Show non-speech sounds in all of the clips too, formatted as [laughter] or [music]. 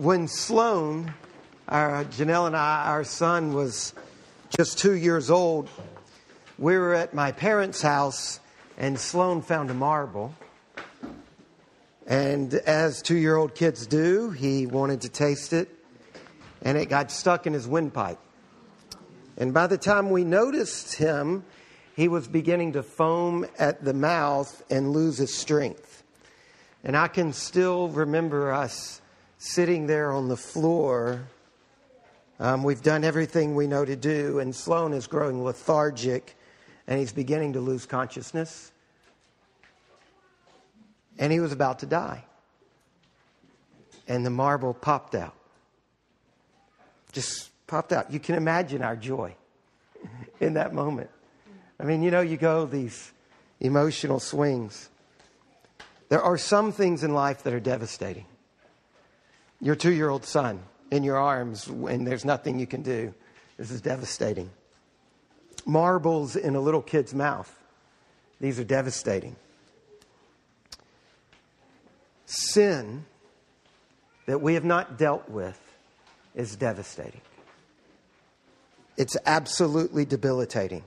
when Sloan, our, Janelle and I, our son was just two years old, we were at my parents' house and Sloan found a marble. And as two year old kids do, he wanted to taste it and it got stuck in his windpipe. And by the time we noticed him, he was beginning to foam at the mouth and lose his strength. And I can still remember us sitting there on the floor. Um, we've done everything we know to do, and Sloan is growing lethargic and he's beginning to lose consciousness. And he was about to die. And the marble popped out. Just popped out. You can imagine our joy [laughs] in that moment. I mean, you know, you go these emotional swings. There are some things in life that are devastating. Your two year old son in your arms, and there's nothing you can do. This is devastating marbles in a little kid's mouth. These are devastating. Sin that we have not dealt with is devastating. It's absolutely debilitating.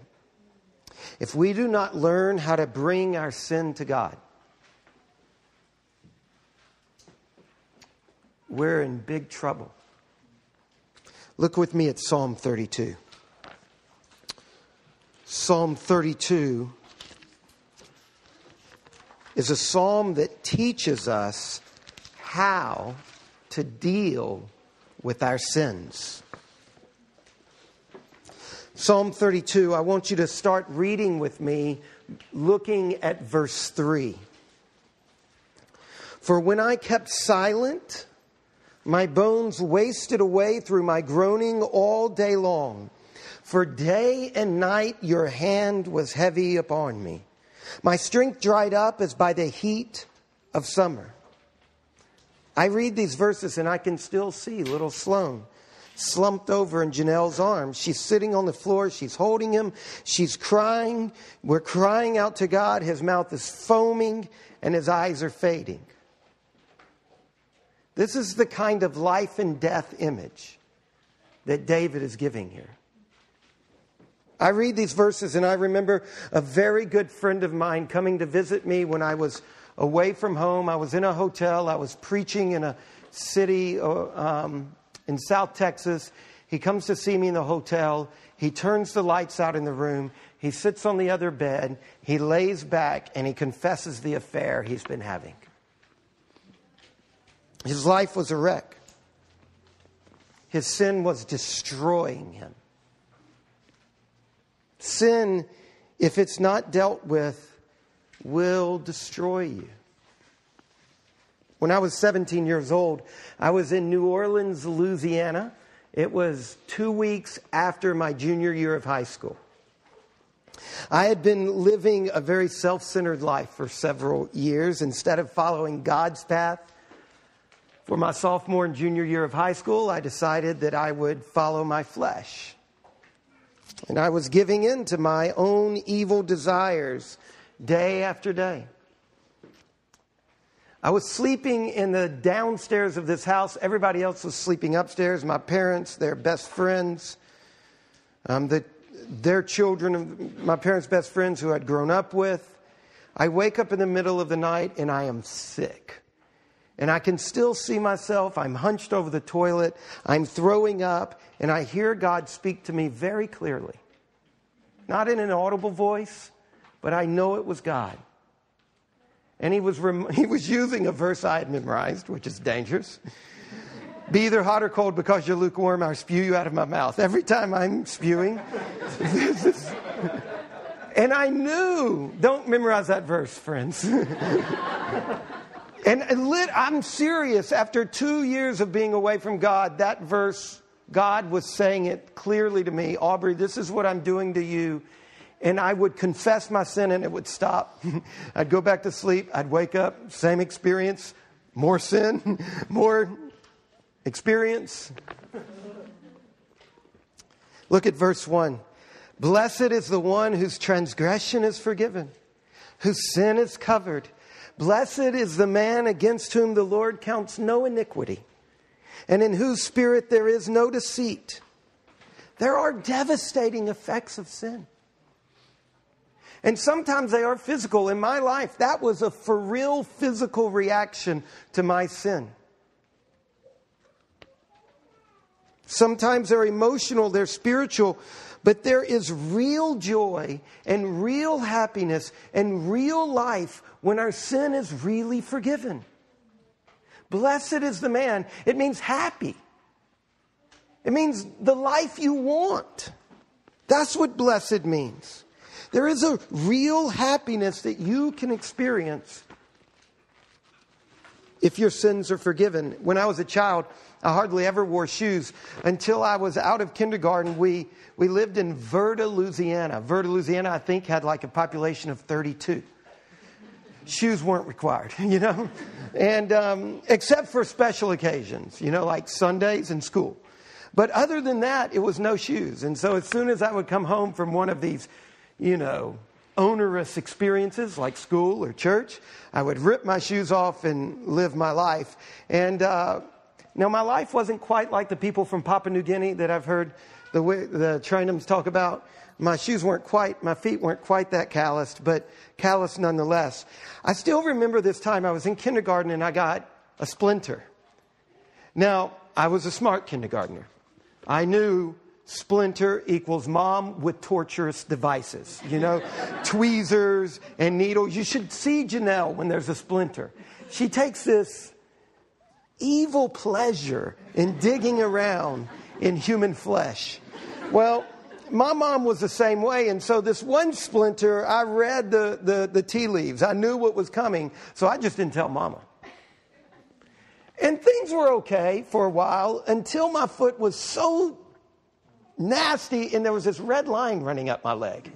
If we do not learn how to bring our sin to God, we're in big trouble. Look with me at Psalm 32. Psalm 32 is a psalm that teaches us how to deal with our sins. Psalm 32, I want you to start reading with me, looking at verse 3. For when I kept silent, my bones wasted away through my groaning all day long. For day and night your hand was heavy upon me. My strength dried up as by the heat of summer. I read these verses and I can still see little Sloan slumped over in Janelle's arms. She's sitting on the floor. She's holding him. She's crying. We're crying out to God. His mouth is foaming and his eyes are fading. This is the kind of life and death image that David is giving here. I read these verses and I remember a very good friend of mine coming to visit me when I was away from home. I was in a hotel, I was preaching in a city uh, um, in South Texas. He comes to see me in the hotel. He turns the lights out in the room. He sits on the other bed. He lays back and he confesses the affair he's been having. His life was a wreck. His sin was destroying him. Sin, if it's not dealt with, will destroy you. When I was 17 years old, I was in New Orleans, Louisiana. It was two weeks after my junior year of high school. I had been living a very self centered life for several years instead of following God's path. For my sophomore and junior year of high school, I decided that I would follow my flesh. And I was giving in to my own evil desires day after day. I was sleeping in the downstairs of this house. Everybody else was sleeping upstairs. My parents, their best friends, um, the, their children, my parents' best friends who I'd grown up with. I wake up in the middle of the night and I am sick. And I can still see myself. I'm hunched over the toilet. I'm throwing up. And I hear God speak to me very clearly. Not in an audible voice, but I know it was God. And he was, rem- [laughs] he was using a verse I had memorized, which is dangerous. Be either hot or cold because you're lukewarm, I'll spew you out of my mouth. Every time I'm spewing, [laughs] and I knew, don't memorize that verse, friends. [laughs] And I'm serious. After two years of being away from God, that verse, God was saying it clearly to me Aubrey, this is what I'm doing to you. And I would confess my sin and it would stop. [laughs] I'd go back to sleep. I'd wake up, same experience, more sin, [laughs] more experience. Look at verse 1. Blessed is the one whose transgression is forgiven, whose sin is covered. Blessed is the man against whom the Lord counts no iniquity. and in whose spirit there is no deceit. There are devastating effects of sin. And sometimes they are physical. In my life, that was a for real physical reaction to my sin. Sometimes they're emotional, they're spiritual, but there is real joy and real happiness and real life when our sin is really forgiven. Blessed is the man. It means happy. It means the life you want. That's what blessed means. There is a real happiness that you can experience if your sins are forgiven. When I was a child, I hardly ever wore shoes until I was out of kindergarten. We, we lived in Verda, Louisiana. Verda, Louisiana, I think, had like a population of 32. Shoes weren't required, [laughs] you know? And um, except for special occasions, you know, like Sundays and school. But other than that, it was no shoes. And so as soon as I would come home from one of these, you know, onerous experiences like school or church, I would rip my shoes off and live my life. And uh, now my life wasn't quite like the people from Papua New Guinea that I've heard the, the Trinums talk about. My shoes weren't quite, my feet weren't quite that calloused, but callous nonetheless. I still remember this time I was in kindergarten and I got a splinter. Now, I was a smart kindergartner. I knew splinter equals mom with torturous devices, you know, [laughs] tweezers and needles. You should see Janelle when there's a splinter. She takes this evil pleasure in digging around in human flesh. Well, my mom was the same way, and so this one splinter, I read the, the, the tea leaves. I knew what was coming, so I just didn't tell mama. And things were okay for a while until my foot was so nasty and there was this red line running up my leg.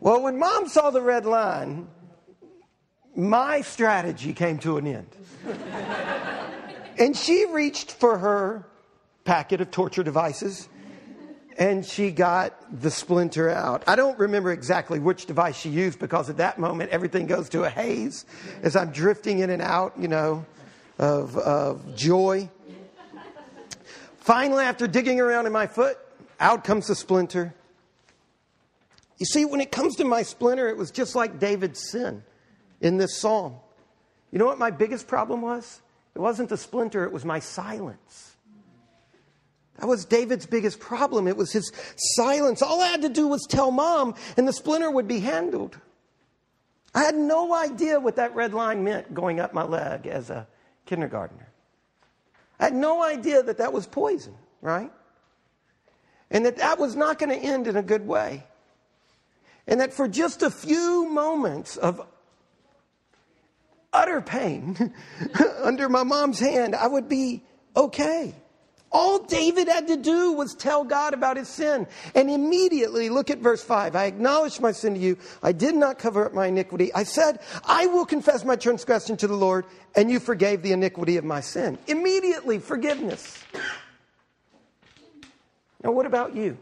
Well, when mom saw the red line, my strategy came to an end. and she reached for her packet of torture devices and she got the splinter out. I don't remember exactly which device she used because at that moment everything goes to a haze as I'm drifting in and out, you know, of, of joy. Finally, after digging around in my foot, out comes the splinter. You see, when it comes to my splinter, it was just like David's sin in this psalm. You know what my biggest problem was? It wasn't the splinter, it was my silence. That was David's biggest problem. It was his silence. All I had to do was tell mom, and the splinter would be handled. I had no idea what that red line meant going up my leg as a kindergartner. I had no idea that that was poison, right? And that that was not going to end in a good way. And that for just a few moments of utter pain [laughs] under my mom's hand, I would be okay. All David had to do was tell God about his sin. And immediately, look at verse 5. I acknowledge my sin to you. I did not cover up my iniquity. I said, I will confess my transgression to the Lord, and you forgave the iniquity of my sin. Immediately, forgiveness. Now, what about you?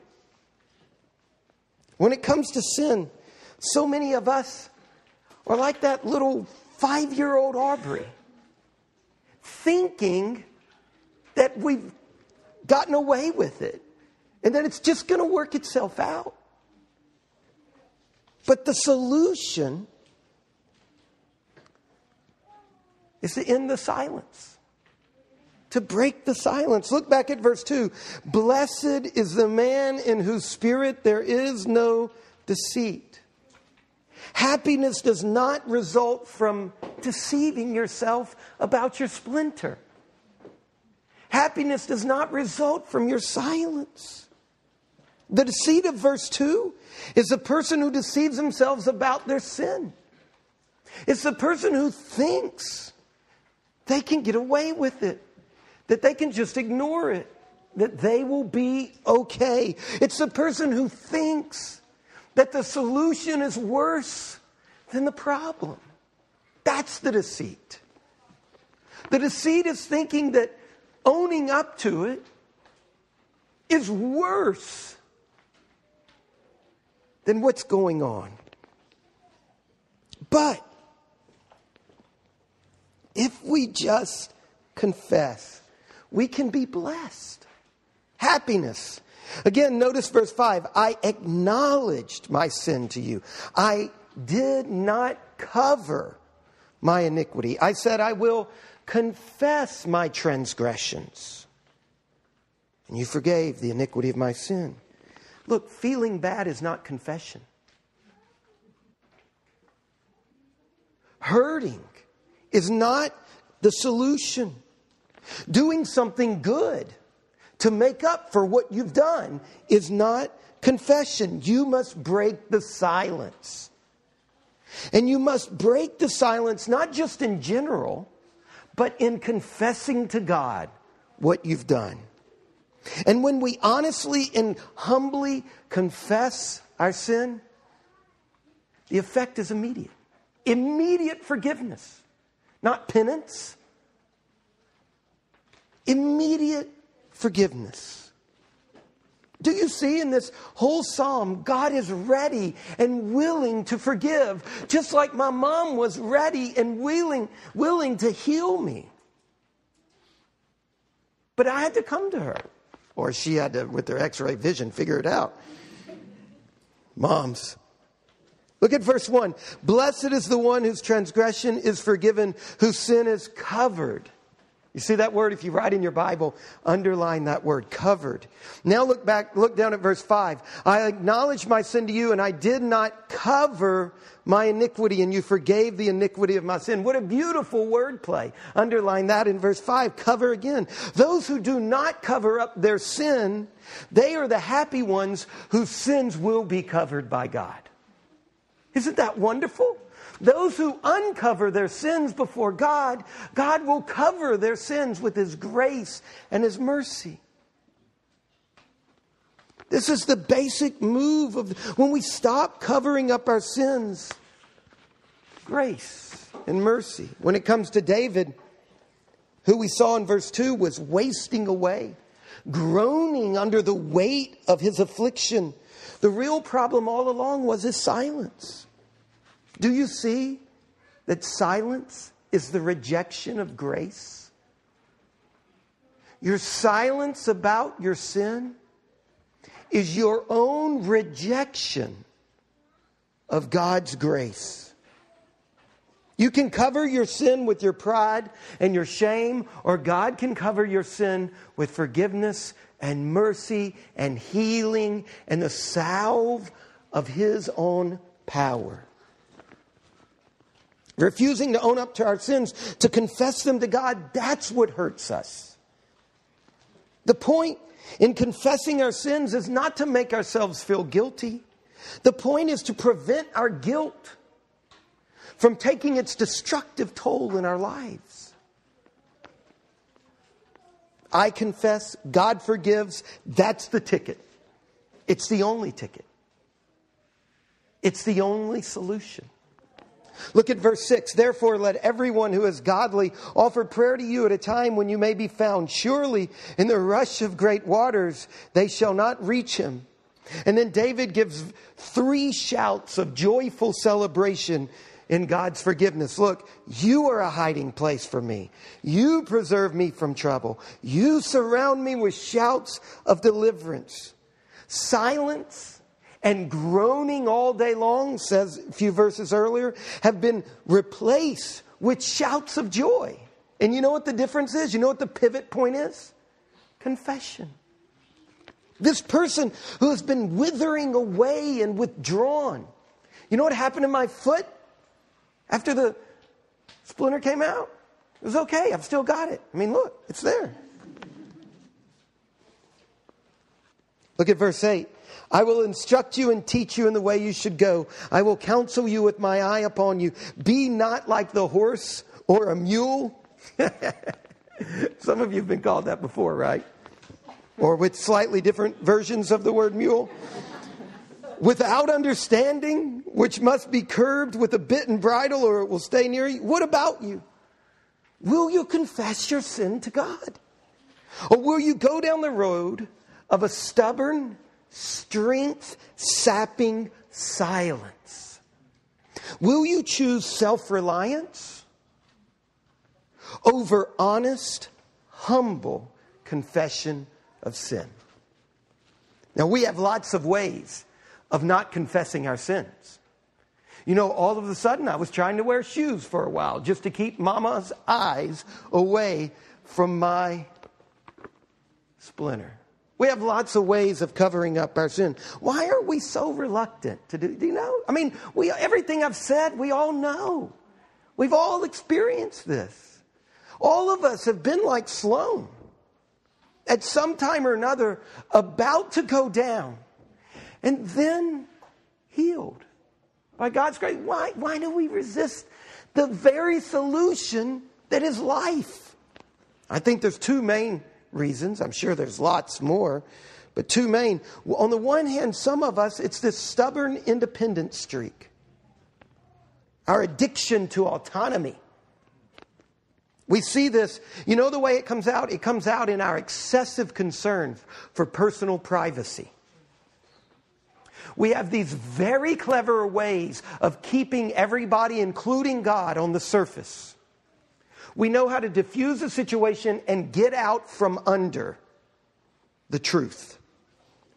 When it comes to sin, so many of us are like that little five year old Aubrey, thinking that we've gotten away with it and that it's just going to work itself out. But the solution is to end the silence, to break the silence. Look back at verse 2. Blessed is the man in whose spirit there is no deceit. Happiness does not result from deceiving yourself about your splinter. Happiness does not result from your silence. The deceit of verse 2 is the person who deceives themselves about their sin. It's the person who thinks they can get away with it, that they can just ignore it, that they will be okay. It's the person who thinks that the solution is worse than the problem. That's the deceit. The deceit is thinking that owning up to it is worse than what's going on. But if we just confess we can be blessed. Happiness. Again, notice verse 5 I acknowledged my sin to you. I did not cover my iniquity. I said, I will confess my transgressions. And you forgave the iniquity of my sin. Look, feeling bad is not confession. Hurting is not the solution. Doing something good to make up for what you've done is not confession. You must break the silence. And you must break the silence, not just in general, but in confessing to God what you've done. And when we honestly and humbly confess our sin, the effect is immediate. Immediate forgiveness, not penance. Immediate forgiveness. Do you see in this whole psalm, God is ready and willing to forgive, just like my mom was ready and willing, willing to heal me. But I had to come to her, or she had to, with her x ray vision, figure it out. Moms. Look at verse 1. Blessed is the one whose transgression is forgiven, whose sin is covered. You see that word? If you write in your Bible, underline that word, covered. Now look back, look down at verse 5. I acknowledged my sin to you, and I did not cover my iniquity, and you forgave the iniquity of my sin. What a beautiful word play. Underline that in verse 5. Cover again. Those who do not cover up their sin, they are the happy ones whose sins will be covered by God. Isn't that wonderful? Those who uncover their sins before God, God will cover their sins with His grace and His mercy. This is the basic move of when we stop covering up our sins. Grace and mercy. When it comes to David, who we saw in verse 2 was wasting away, groaning under the weight of his affliction. The real problem all along was his silence. Do you see that silence is the rejection of grace? Your silence about your sin is your own rejection of God's grace. You can cover your sin with your pride and your shame, or God can cover your sin with forgiveness and mercy and healing and the salve of His own power. Refusing to own up to our sins, to confess them to God, that's what hurts us. The point in confessing our sins is not to make ourselves feel guilty. The point is to prevent our guilt from taking its destructive toll in our lives. I confess, God forgives, that's the ticket. It's the only ticket. It's the only solution. Look at verse 6. Therefore, let everyone who is godly offer prayer to you at a time when you may be found. Surely, in the rush of great waters, they shall not reach him. And then David gives three shouts of joyful celebration in God's forgiveness. Look, you are a hiding place for me. You preserve me from trouble. You surround me with shouts of deliverance. Silence and groaning all day long, says a few verses earlier, have been replaced with shouts of joy. And you know what the difference is? You know what the pivot point is? Confession. This person who has been withering away and withdrawn. You know what happened to my foot after the splinter came out? It was okay. I've still got it. I mean, look, it's there. Look at verse 8. I will instruct you and teach you in the way you should go. I will counsel you with my eye upon you. Be not like the horse or a mule. [laughs] Some of you have been called that before, right? Or with slightly different versions of the word mule. Without understanding, which must be curbed with a bit and bridle, or it will stay near you. What about you? Will you confess your sin to God? Or will you go down the road of a stubborn strength sapping silence? Will you choose self reliance over honest, humble confession of sin. Now, we have lots of ways of not confessing our sins. You know, all of a sudden, I was trying to wear shoes for a while just to keep mama's eyes away from my splinter. We have lots of ways of covering up our sin. Why are we so reluctant to do? Do you know? I mean, we everything I've said, we all know. We've all experienced this. All of us have been like Sloan at some time or another, about to go down, and then healed by God's grace. Why, why do we resist the very solution that is life? I think there's two main reasons. I'm sure there's lots more, but two main. On the one hand, some of us, it's this stubborn independent streak, our addiction to autonomy. We see this, you know the way it comes out? It comes out in our excessive concern for personal privacy. We have these very clever ways of keeping everybody, including God, on the surface. We know how to diffuse a situation and get out from under the truth.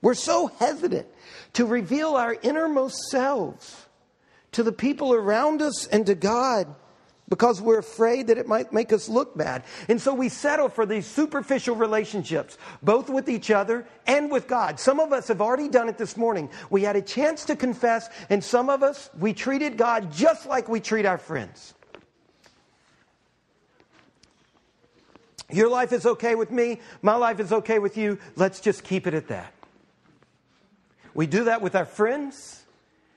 We're so hesitant to reveal our innermost selves to the people around us and to God because we're afraid that it might make us look bad. And so we settle for these superficial relationships, both with each other and with God. Some of us have already done it this morning. We had a chance to confess, and some of us, we treated God just like we treat our friends. Your life is okay with me. My life is okay with you. Let's just keep it at that. We do that with our friends,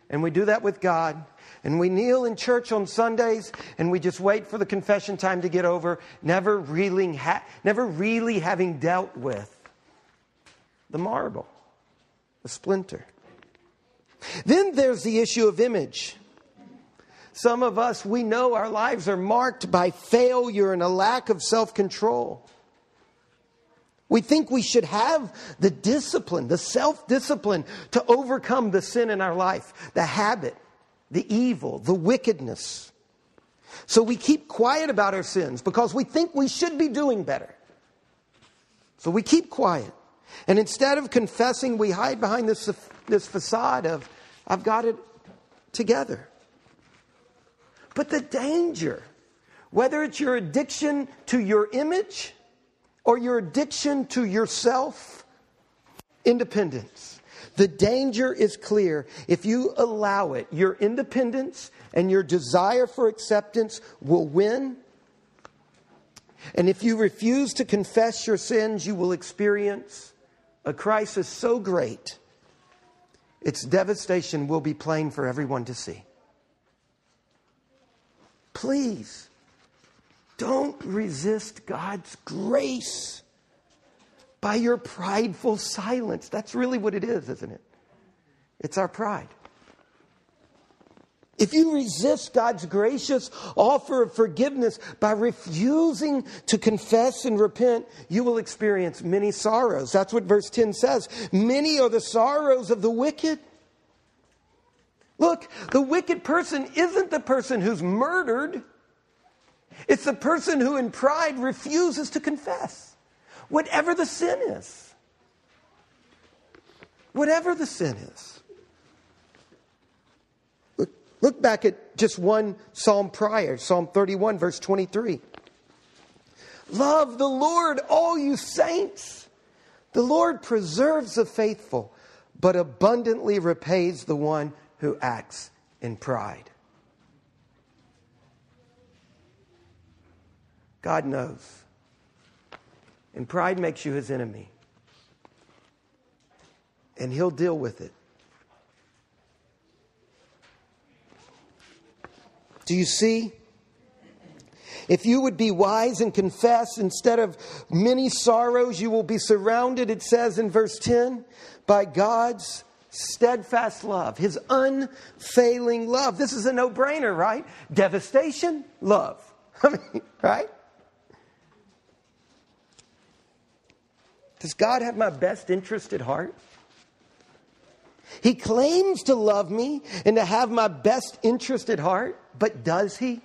and we do that with God. And we kneel in church on Sundays and we just wait for the confession time to get over, never really, ha- never really having dealt with the marble, the splinter. Then there's the issue of image. Some of us, we know our lives are marked by failure and a lack of self control. We think we should have the discipline, the self discipline to overcome the sin in our life, the habit, the evil, the wickedness. So we keep quiet about our sins because we think we should be doing better. So we keep quiet. And instead of confessing, we hide behind this, this facade of, I've got it together. But the danger, whether it's your addiction to your image or your addiction to yourself, independence, the danger is clear. If you allow it, your independence and your desire for acceptance will win. And if you refuse to confess your sins, you will experience a crisis so great, its devastation will be plain for everyone to see. Please don't resist God's grace by your prideful silence. That's really what it is, isn't it? It's our pride. If you resist God's gracious offer of forgiveness by refusing to confess and repent, you will experience many sorrows. That's what verse 10 says. Many are the sorrows of the wicked. Look, the wicked person isn't the person who's murdered, it's the person who, in pride, refuses to confess, whatever the sin is. Whatever the sin is. Look, look back at just one psalm prior, Psalm 31, verse 23. Love the Lord, all you saints. The Lord preserves the faithful, but abundantly repays the one who acts in pride. God knows. And pride makes you his enemy. And he'll deal with it. Do you see? If you would be wise and confess instead of many sorrows, you will be surrounded, it says in verse 10, by God's steadfast love, his unfailing love. This is a no brainer, right? Devastation, love. [laughs] I mean, right? Does God have my best interest at heart? He claims to love me and to have my best interest at heart, but does he?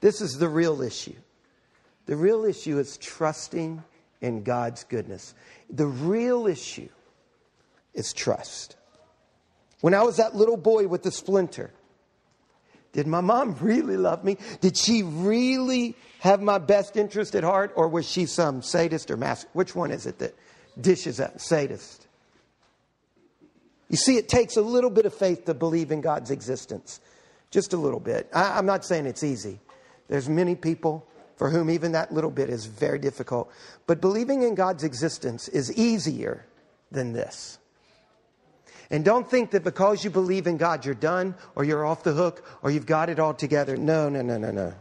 This is the real issue. The real issue is trusting in God's goodness. The real issue is trust. When I was that little boy with the splinter, did my mom [laughs] really love me? Did she really have my best interest at heart? Or was she some sadist or master? Which one is it that dishes that sadist? You see, it takes a little bit of faith to believe in God's existence. Just a little bit. I, I'm not saying it's easy. There's many people for whom even that little bit is very difficult. But believing in God's existence is easier than this. And don't think that because you believe in God, you're done or you're off the hook or you've got it all together. No, no, no, no, no.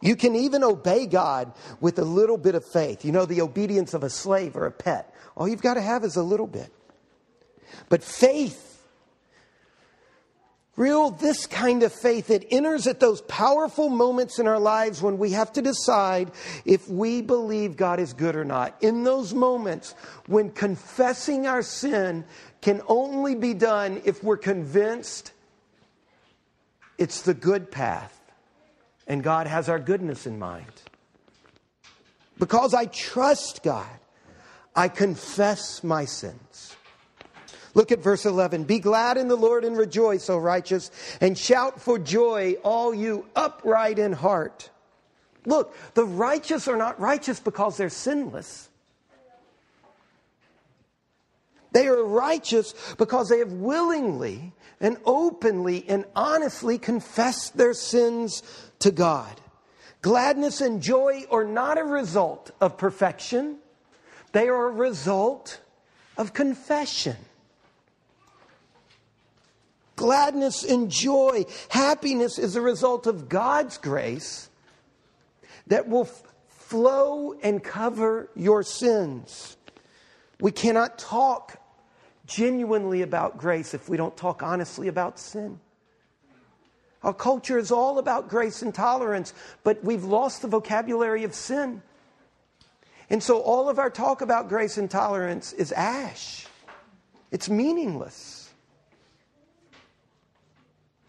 You can even obey God with a little bit of faith. You know, the obedience of a slave or a pet. All you've got to have is a little bit. But faith Real, this kind of faith, it enters at those powerful moments in our lives when we have to decide if we believe God is good or not. In those moments when confessing our sin can only be done if we're convinced it's the good path and God has our goodness in mind. Because I trust God, I confess my sins. Look at verse 11. Be glad in the Lord and rejoice, O righteous, and shout for joy, all you upright in heart. Look, the righteous are not righteous because they're sinless. They are righteous because they have willingly and openly and honestly confessed their sins to God. Gladness and joy are not a result of perfection, they are a result of confession gladness and joy. Happiness is a result of God's grace that will f- flow and cover your sins. We cannot talk genuinely about grace if we don't talk honestly about sin. Our culture is all about grace and tolerance, but we've lost the vocabulary of sin. And so all of our talk about grace and tolerance is ash. It's meaningless.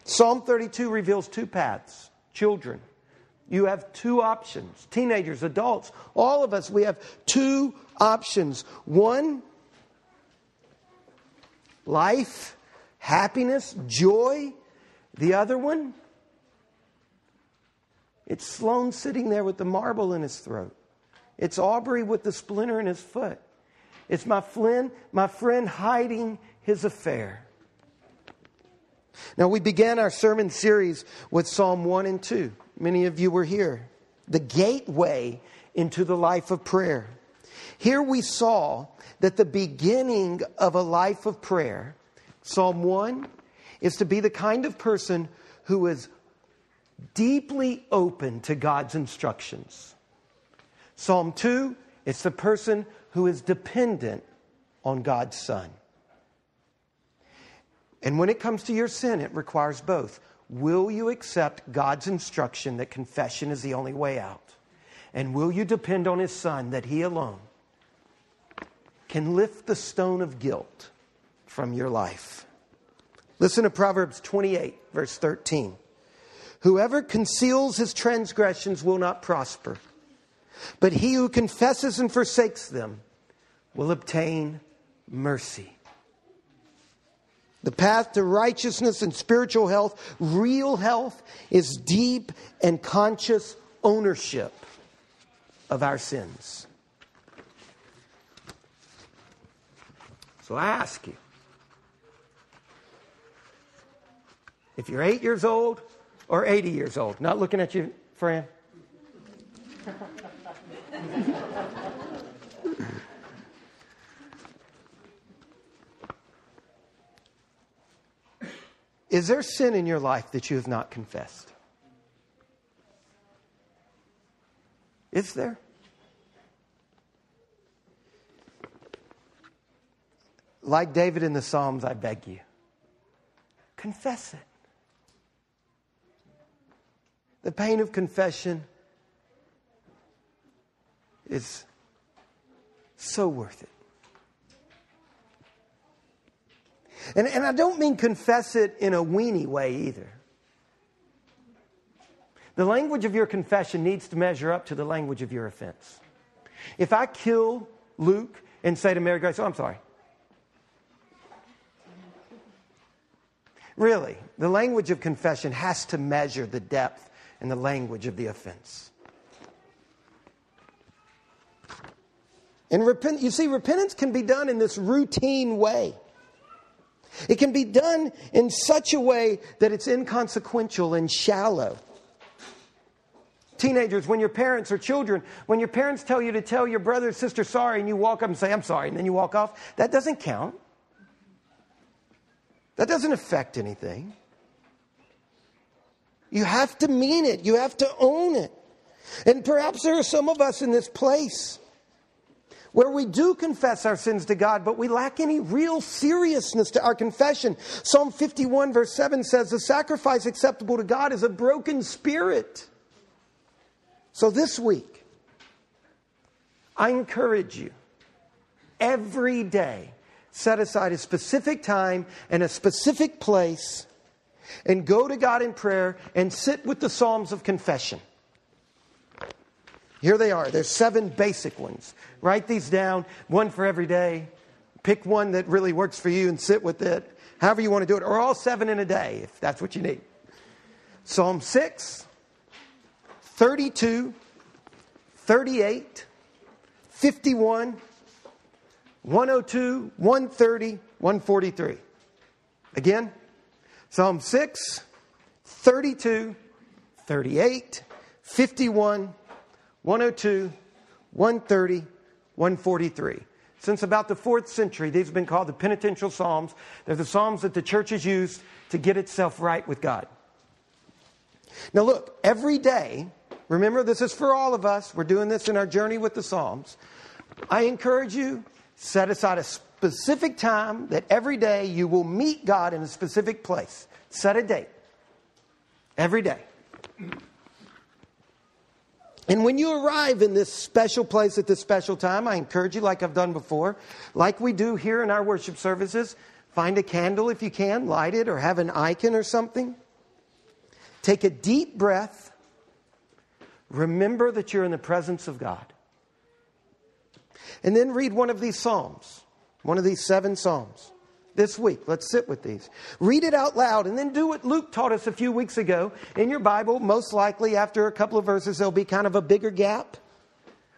Psalm 32 reveals two paths. Children, you have two options. Teenagers, adults, all of us, we have two options. One, life, happiness, joy. The other one, it's Sloan sitting there with the marble in his throat. It's Aubrey with the splinter in his foot. It's my friend, my friend hiding his affair. Now, we began our sermon series with Psalm 1 and 2. Many of you were here. The gateway into the life of prayer. Here we saw that the beginning of a life of prayer, Psalm 1, is to be the kind of person who is deeply open to God's instructions. Psalm 2, it's the person who is dependent on God's Son. And when it comes to your sin, it requires both. Will you accept God's instruction that confession is the only way out? And will you depend on His Son that He alone can lift the stone of guilt from your life? Listen to Proverbs 28, verse 13. Whoever conceals his transgressions will not prosper, but he who confesses and forsakes them will obtain mercy. The path to righteousness and spiritual health, real health, is deep and conscious ownership of our sins. So I ask you if you're eight years old or 80 years old, not looking at you, friend. Is there sin in your life that you have not confessed? Is there? Like David in the Psalms, I beg you, confess it. The pain of confession is so worth it. And, and I don't mean confess it in a weenie way either. The language of your confession needs to measure up to the language of your offense. If I kill Luke and say to Mary Grace, Oh, I'm sorry. Really, the language of confession has to measure the depth and the language of the offense. And repent, you see, repentance can be done in this routine way. It can be done in such a way that it's inconsequential and shallow. Teenagers, when your parents or children, when your parents tell you to tell your brother or sister sorry and you walk up and say, I'm sorry, and then you walk off, that doesn't count. That doesn't affect anything. You have to mean it, you have to own it. And perhaps there are some of us in this place where we do confess our sins to God, but we lack any real seriousness to our confession. Psalm 51, verse 7 says, The sacrifice acceptable to God is a broken spirit. So this week, I encourage you every day, set aside a specific time and a specific place and go to God in prayer and sit with the Psalms of confession. Here they are. There's seven basic ones. Write these down, one for every day. Pick one that really works for you and sit with it, however you want to do it, or all seven in a day, if that's what you need. Psalm 6, 32, 38, 51, 102, 130, 143. Again, Psalm 6, 32, 38, 51, 102, 130, 143. Since about the fourth century, these have been called the penitential psalms. They're the psalms that the church has used to get itself right with God. Now, look, every day, remember this is for all of us. We're doing this in our journey with the Psalms. I encourage you, set aside a specific time that every day you will meet God in a specific place. Set a date. Every day. And when you arrive in this special place at this special time, I encourage you, like I've done before, like we do here in our worship services, find a candle if you can, light it, or have an icon or something. Take a deep breath. Remember that you're in the presence of God. And then read one of these Psalms, one of these seven Psalms this week. Let's sit with these. Read it out loud and then do what Luke taught us a few weeks ago. In your Bible, most likely after a couple of verses, there'll be kind of a bigger gap.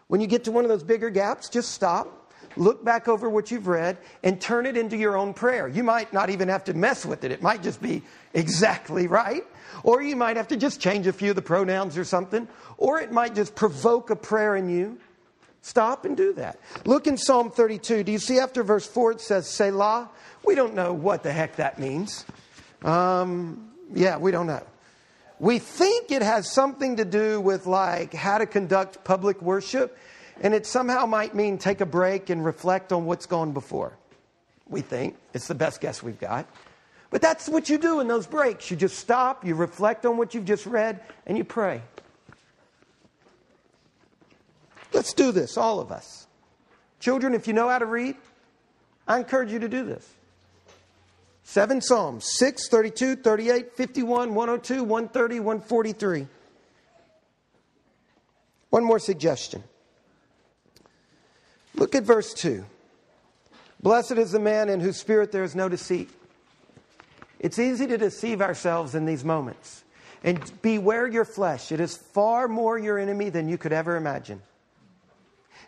When you get to one of those bigger gaps, just stop, look back over what you've read, and turn it into your own prayer. You might not even have to mess with it, it might just be exactly right. Or you might have to just change a few of the pronouns or something. Or it might just provoke a prayer in you. Stop and do that. Look in Psalm 32. Do you see after verse 4 it says Selah? We don't know what the heck that means. Um, yeah, we don't know. We think it has something to do with like how to conduct public worship, and it somehow might mean take a break and reflect on what's gone before. We think it's the best guess we've got. But that's what you do in those breaks. You just stop, you reflect on what you've just read, and you pray. Let's do this, all of us. Children, if you know how to read, I encourage you to do this. Seven Psalms 6, 32, 38, 51, 102, 130, 143. One more suggestion. Look at verse 2. Blessed is the man in whose spirit there is no deceit. It's easy to deceive ourselves in these moments. And beware your flesh. It is far more your enemy than you could ever imagine.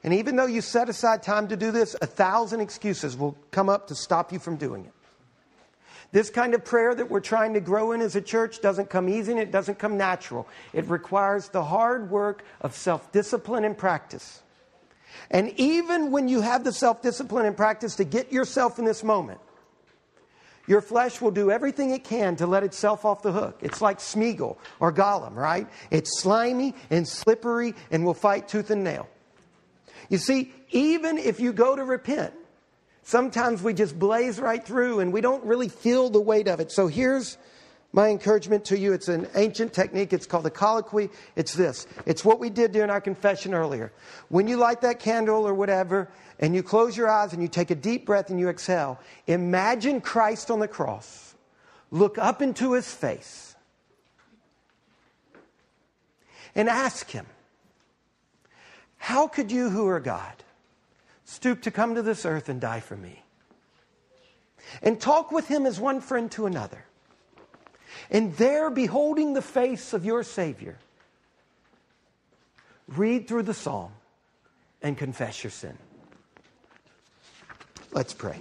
And even though you set aside time to do this, a thousand excuses will come up to stop you from doing it. This kind of prayer that we're trying to grow in as a church doesn't come easy and it doesn't come natural. It requires the hard work of self discipline and practice. And even when you have the self discipline and practice to get yourself in this moment, your flesh will do everything it can to let itself off the hook. It's like Smeagol or Gollum, right? It's slimy and slippery and will fight tooth and nail. You see, even if you go to repent, Sometimes we just blaze right through and we don't really feel the weight of it. So here's my encouragement to you. It's an ancient technique. It's called the colloquy. It's this. It's what we did during our confession earlier. When you light that candle or whatever, and you close your eyes and you take a deep breath and you exhale, imagine Christ on the cross. Look up into his face and ask him, How could you, who are God, stoop to come to this earth and die for me? And talk with him as one friend to another. And there, beholding the face of your Savior, read through the psalm and confess your sin. Let's pray.